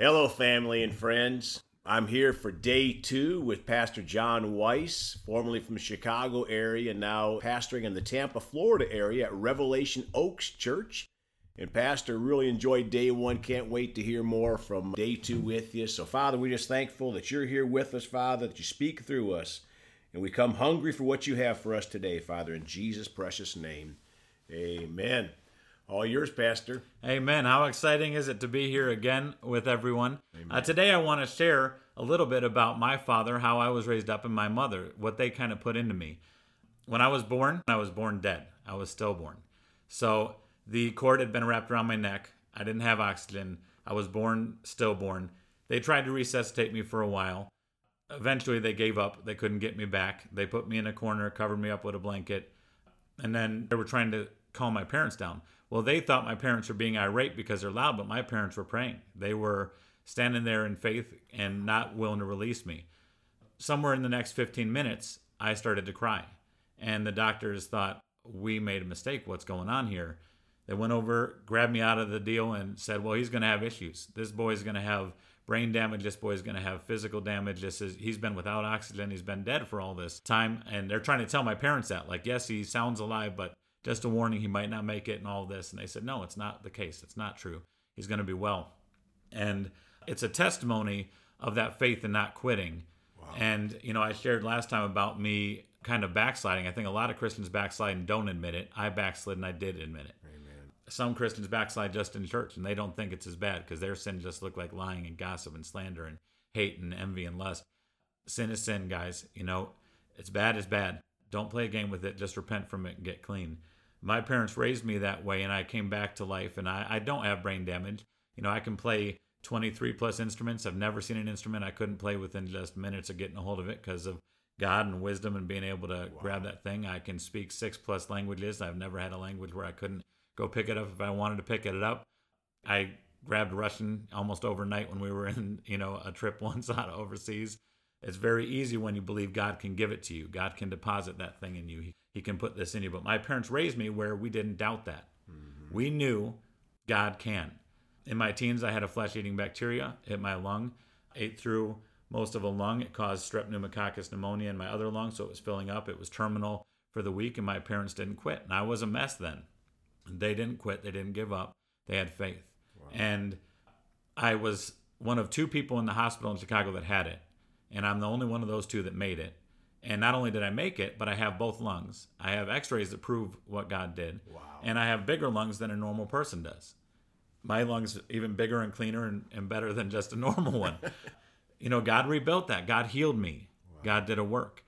Hello, family and friends. I'm here for day two with Pastor John Weiss, formerly from the Chicago area, now pastoring in the Tampa, Florida area at Revelation Oaks Church. And Pastor, really enjoyed day one. Can't wait to hear more from day two with you. So, Father, we're just thankful that you're here with us, Father, that you speak through us. And we come hungry for what you have for us today, Father, in Jesus' precious name. Amen. All yours, Pastor. Amen. How exciting is it to be here again with everyone? Uh, today, I want to share a little bit about my father, how I was raised up, and my mother, what they kind of put into me. When I was born, I was born dead. I was stillborn. So the cord had been wrapped around my neck. I didn't have oxygen. I was born stillborn. They tried to resuscitate me for a while. Eventually, they gave up. They couldn't get me back. They put me in a corner, covered me up with a blanket, and then they were trying to calm my parents down. Well, they thought my parents were being irate because they're loud, but my parents were praying. They were standing there in faith and not willing to release me. Somewhere in the next 15 minutes, I started to cry. And the doctors thought, we made a mistake. What's going on here? They went over, grabbed me out of the deal, and said, well, he's going to have issues. This boy's going to have brain damage. This boy's going to have physical damage. This is, he's been without oxygen. He's been dead for all this time. And they're trying to tell my parents that, like, yes, he sounds alive, but just a warning, he might not make it and all this. And they said, no, it's not the case. It's not true. He's going to be well. And it's a testimony of that faith and not quitting. Wow. And, you know, I shared last time about me kind of backsliding. I think a lot of Christians backslide and don't admit it. I backslid and I did admit it. Amen. Some Christians backslide just in church and they don't think it's as bad because their sin just look like lying and gossip and slander and hate and envy and lust. Sin is sin, guys. You know, it's bad is bad. Don't play a game with it. Just repent from it and get clean my parents raised me that way and I came back to life and I, I don't have brain damage. You know, I can play 23 plus instruments. I've never seen an instrument I couldn't play within just minutes of getting a hold of it because of God and wisdom and being able to wow. grab that thing. I can speak six plus languages. I've never had a language where I couldn't go pick it up if I wanted to pick it up. I grabbed Russian almost overnight when we were in, you know, a trip once out overseas. It's very easy when you believe God can give it to you. God can deposit that thing in you. He, he can put this in you. But my parents raised me where we didn't doubt that. Mm-hmm. We knew God can. In my teens, I had a flesh eating bacteria hit my lung, ate through most of a lung. It caused strep pneumococcus pneumonia in my other lung, so it was filling up. It was terminal for the week, and my parents didn't quit. And I was a mess then. They didn't quit, they didn't give up, they had faith. Wow. And I was one of two people in the hospital in Chicago that had it and I'm the only one of those two that made it. And not only did I make it, but I have both lungs. I have x-rays that prove what God did. Wow. And I have bigger lungs than a normal person does. My lungs even bigger and cleaner and, and better than just a normal one. you know, God rebuilt that. God healed me. Wow. God did a work.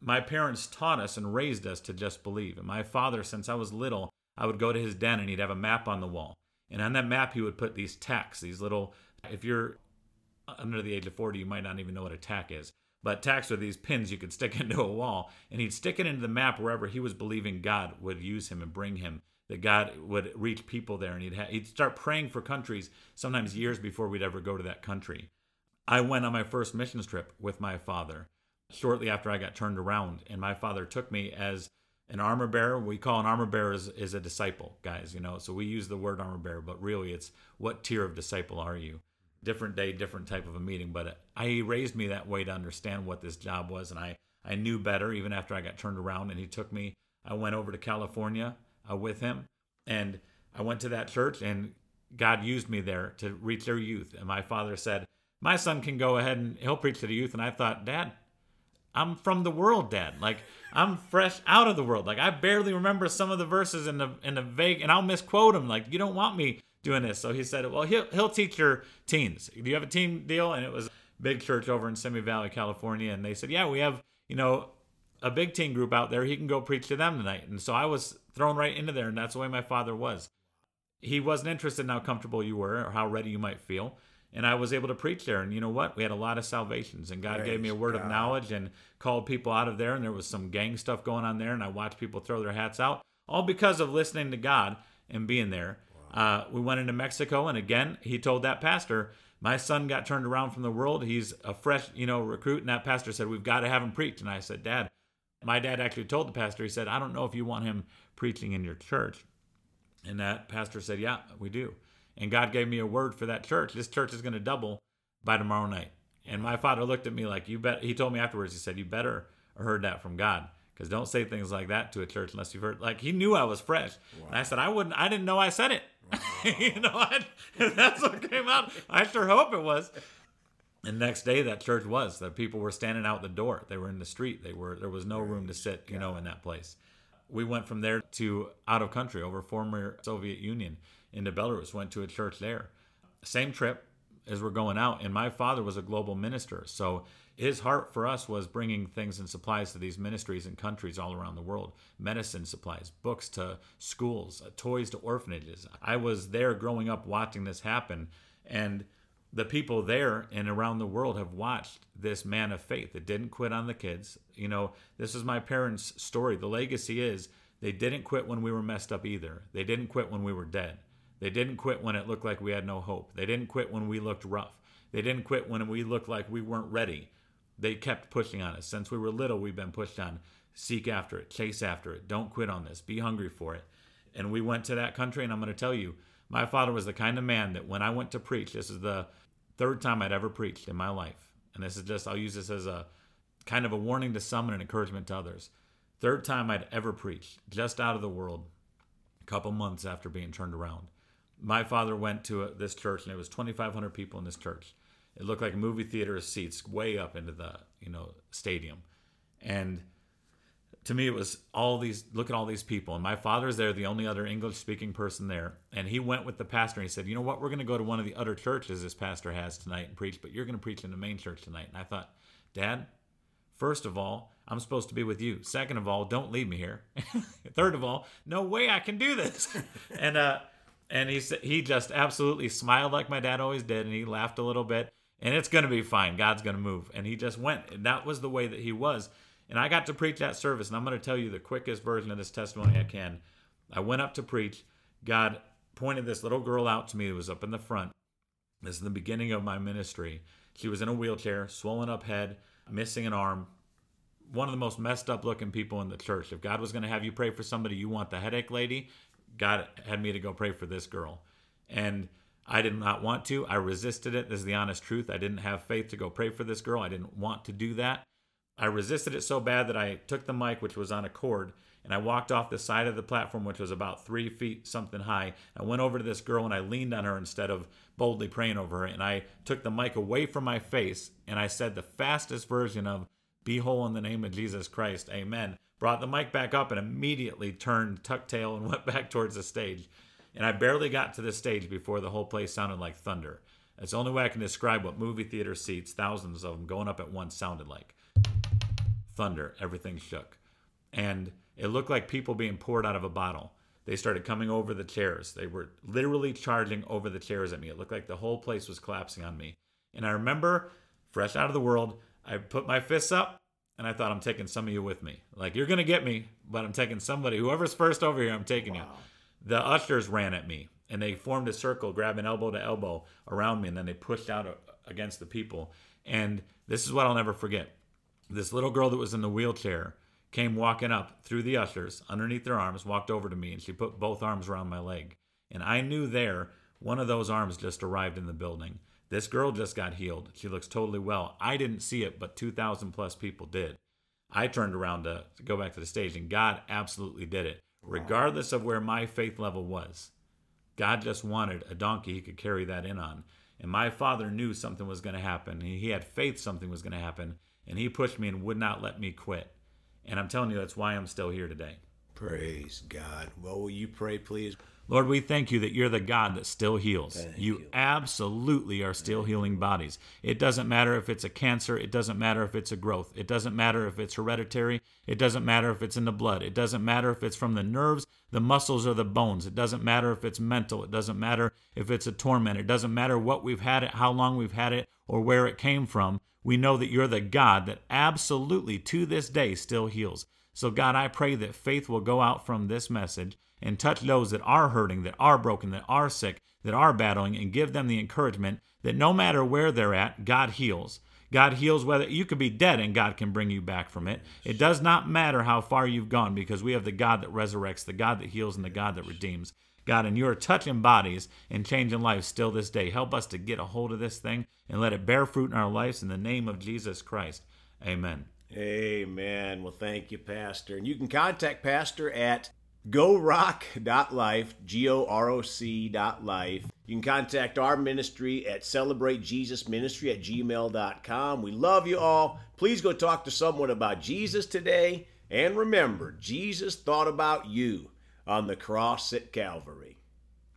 My parents taught us and raised us to just believe. And my father, since I was little, I would go to his den and he'd have a map on the wall. And on that map, he would put these texts, these little, if you're under the age of 40, you might not even know what a tack is. But tacks are these pins you could stick into a wall, and he'd stick it into the map wherever he was believing God would use him and bring him, that God would reach people there, and he'd ha- he'd start praying for countries sometimes years before we'd ever go to that country. I went on my first missions trip with my father shortly after I got turned around, and my father took me as an armor bearer. We call an armor bearer is, is a disciple, guys. You know, so we use the word armor bearer, but really it's what tier of disciple are you? Different day, different type of a meeting. But I raised me that way to understand what this job was, and I I knew better even after I got turned around. And he took me. I went over to California uh, with him, and I went to that church, and God used me there to reach their youth. And my father said, "My son can go ahead and he'll preach to the youth." And I thought, Dad, I'm from the world, Dad. Like I'm fresh out of the world. Like I barely remember some of the verses in the in the vague, and I'll misquote them. Like you don't want me doing this. So he said, well, he'll, he'll teach your teens. Do you have a teen deal? And it was a big church over in Simi Valley, California. And they said, yeah, we have, you know, a big teen group out there. He can go preach to them tonight. And so I was thrown right into there. And that's the way my father was. He wasn't interested in how comfortable you were or how ready you might feel. And I was able to preach there. And you know what? We had a lot of salvations. And God Praise gave me a word God. of knowledge and called people out of there. And there was some gang stuff going on there. And I watched people throw their hats out, all because of listening to God and being there. Uh, we went into Mexico, and again, he told that pastor, "My son got turned around from the world. He's a fresh, you know, recruit." And that pastor said, "We've got to have him preach." And I said, "Dad," my dad actually told the pastor, he said, "I don't know if you want him preaching in your church." And that pastor said, "Yeah, we do." And God gave me a word for that church. This church is going to double by tomorrow night. And my father looked at me like, you bet. He told me afterwards, he said, you better heard that from God. Because don't say things like that to a church unless you've heard. Like he knew I was fresh, wow. and I said I wouldn't. I didn't know I said it. Wow. you know, I, that's what came out. I sure hope it was. And next day, that church was that people were standing out the door. They were in the street. They were there was no room to sit, you know, in that place. We went from there to out of country over former Soviet Union into Belarus. Went to a church there. Same trip as we're going out. And my father was a global minister, so his heart for us was bringing things and supplies to these ministries and countries all around the world medicine supplies, books to schools, uh, toys to orphanages. I was there growing up watching this happen. And the people there and around the world have watched this man of faith that didn't quit on the kids. You know, this is my parents' story. The legacy is they didn't quit when we were messed up either. They didn't quit when we were dead. They didn't quit when it looked like we had no hope. They didn't quit when we looked rough. They didn't quit when we looked like we weren't ready. They kept pushing on us. Since we were little, we've been pushed on. Seek after it, chase after it. Don't quit on this. Be hungry for it. And we went to that country, and I'm going to tell you, my father was the kind of man that when I went to preach, this is the third time I'd ever preached in my life. And this is just, I'll use this as a kind of a warning to some and an encouragement to others. Third time I'd ever preached, just out of the world, a couple months after being turned around. My father went to a, this church, and it was 2,500 people in this church. It looked like a movie theater seats way up into the you know stadium, and to me it was all these look at all these people. And my father's there the only other english speaking person there. And he went with the pastor and he said you know what? We're going to go to one of the other churches this pastor has tonight and preach but you're going to preach in the main church tonight. And i thought dad first of all i'm supposed to be with you. Second of all don't leave me here. Third of all no way i can do this. And uh and he he just absolutely smiled like my dad always did and he laughed a little bit and it's going to be fine god's going to move and he just went and that was the way that he was and I got to preach that service, and I'm going to tell you the quickest version of this testimony I can. I went up to preach. God pointed this little girl out to me who was up in the front. This is the beginning of my ministry. She was in a wheelchair, swollen up head, missing an arm. One of the most messed up looking people in the church. If God was going to have you pray for somebody, you want the headache lady, God had me to go pray for this girl. And I did not want to. I resisted it. This is the honest truth. I didn't have faith to go pray for this girl. I didn't want to do that. I resisted it so bad that I took the mic, which was on a cord, and I walked off the side of the platform, which was about three feet something high. I went over to this girl and I leaned on her instead of boldly praying over her. And I took the mic away from my face and I said the fastest version of Be whole in the name of Jesus Christ, Amen. Brought the mic back up and immediately turned tuck tail and went back towards the stage. And I barely got to the stage before the whole place sounded like thunder. That's the only way I can describe what movie theater seats, thousands of them going up at once, sounded like thunder. Everything shook. And it looked like people being poured out of a bottle. They started coming over the chairs. They were literally charging over the chairs at me. It looked like the whole place was collapsing on me. And I remember, fresh out of the world, I put my fists up and I thought, I'm taking some of you with me. Like, you're going to get me, but I'm taking somebody. Whoever's first over here, I'm taking wow. you. The ushers ran at me and they formed a circle, grabbing elbow to elbow around me, and then they pushed out against the people. And this is what I'll never forget this little girl that was in the wheelchair came walking up through the ushers underneath their arms, walked over to me, and she put both arms around my leg. And I knew there one of those arms just arrived in the building. This girl just got healed. She looks totally well. I didn't see it, but 2,000 plus people did. I turned around to, to go back to the stage, and God absolutely did it, regardless of where my faith level was. God just wanted a donkey he could carry that in on. And my father knew something was going to happen. He had faith something was going to happen and he pushed me and would not let me quit. And I'm telling you, that's why I'm still here today. Praise God. Well, will you pray, please? Lord, we thank you that you're the God that still heals. You, you, absolutely are still thank healing bodies. It doesn't matter if it's a cancer, it doesn't matter if it's a growth, it doesn't matter if it's hereditary, it doesn't matter if it's in the blood, it doesn't matter if it's from the nerves, the muscles, or the bones, it doesn't matter if it's mental, it doesn't matter if it's a torment, it doesn't matter what we've had it, how long we've had it, or where it came from. We know that you're the God that absolutely to this day still heals. So, God, I pray that faith will go out from this message and touch those that are hurting, that are broken, that are sick, that are battling, and give them the encouragement that no matter where they're at, God heals. God heals whether you could be dead and God can bring you back from it. It does not matter how far you've gone because we have the God that resurrects, the God that heals, and the God that redeems. God, and you are touching bodies and changing lives still this day. Help us to get a hold of this thing and let it bear fruit in our lives in the name of Jesus Christ. Amen. Amen. Well, thank you, Pastor. And you can contact Pastor at goroc.life, G O R O C.life. You can contact our ministry at celebratejesusministry at gmail.com. We love you all. Please go talk to someone about Jesus today. And remember, Jesus thought about you on the cross at Calvary.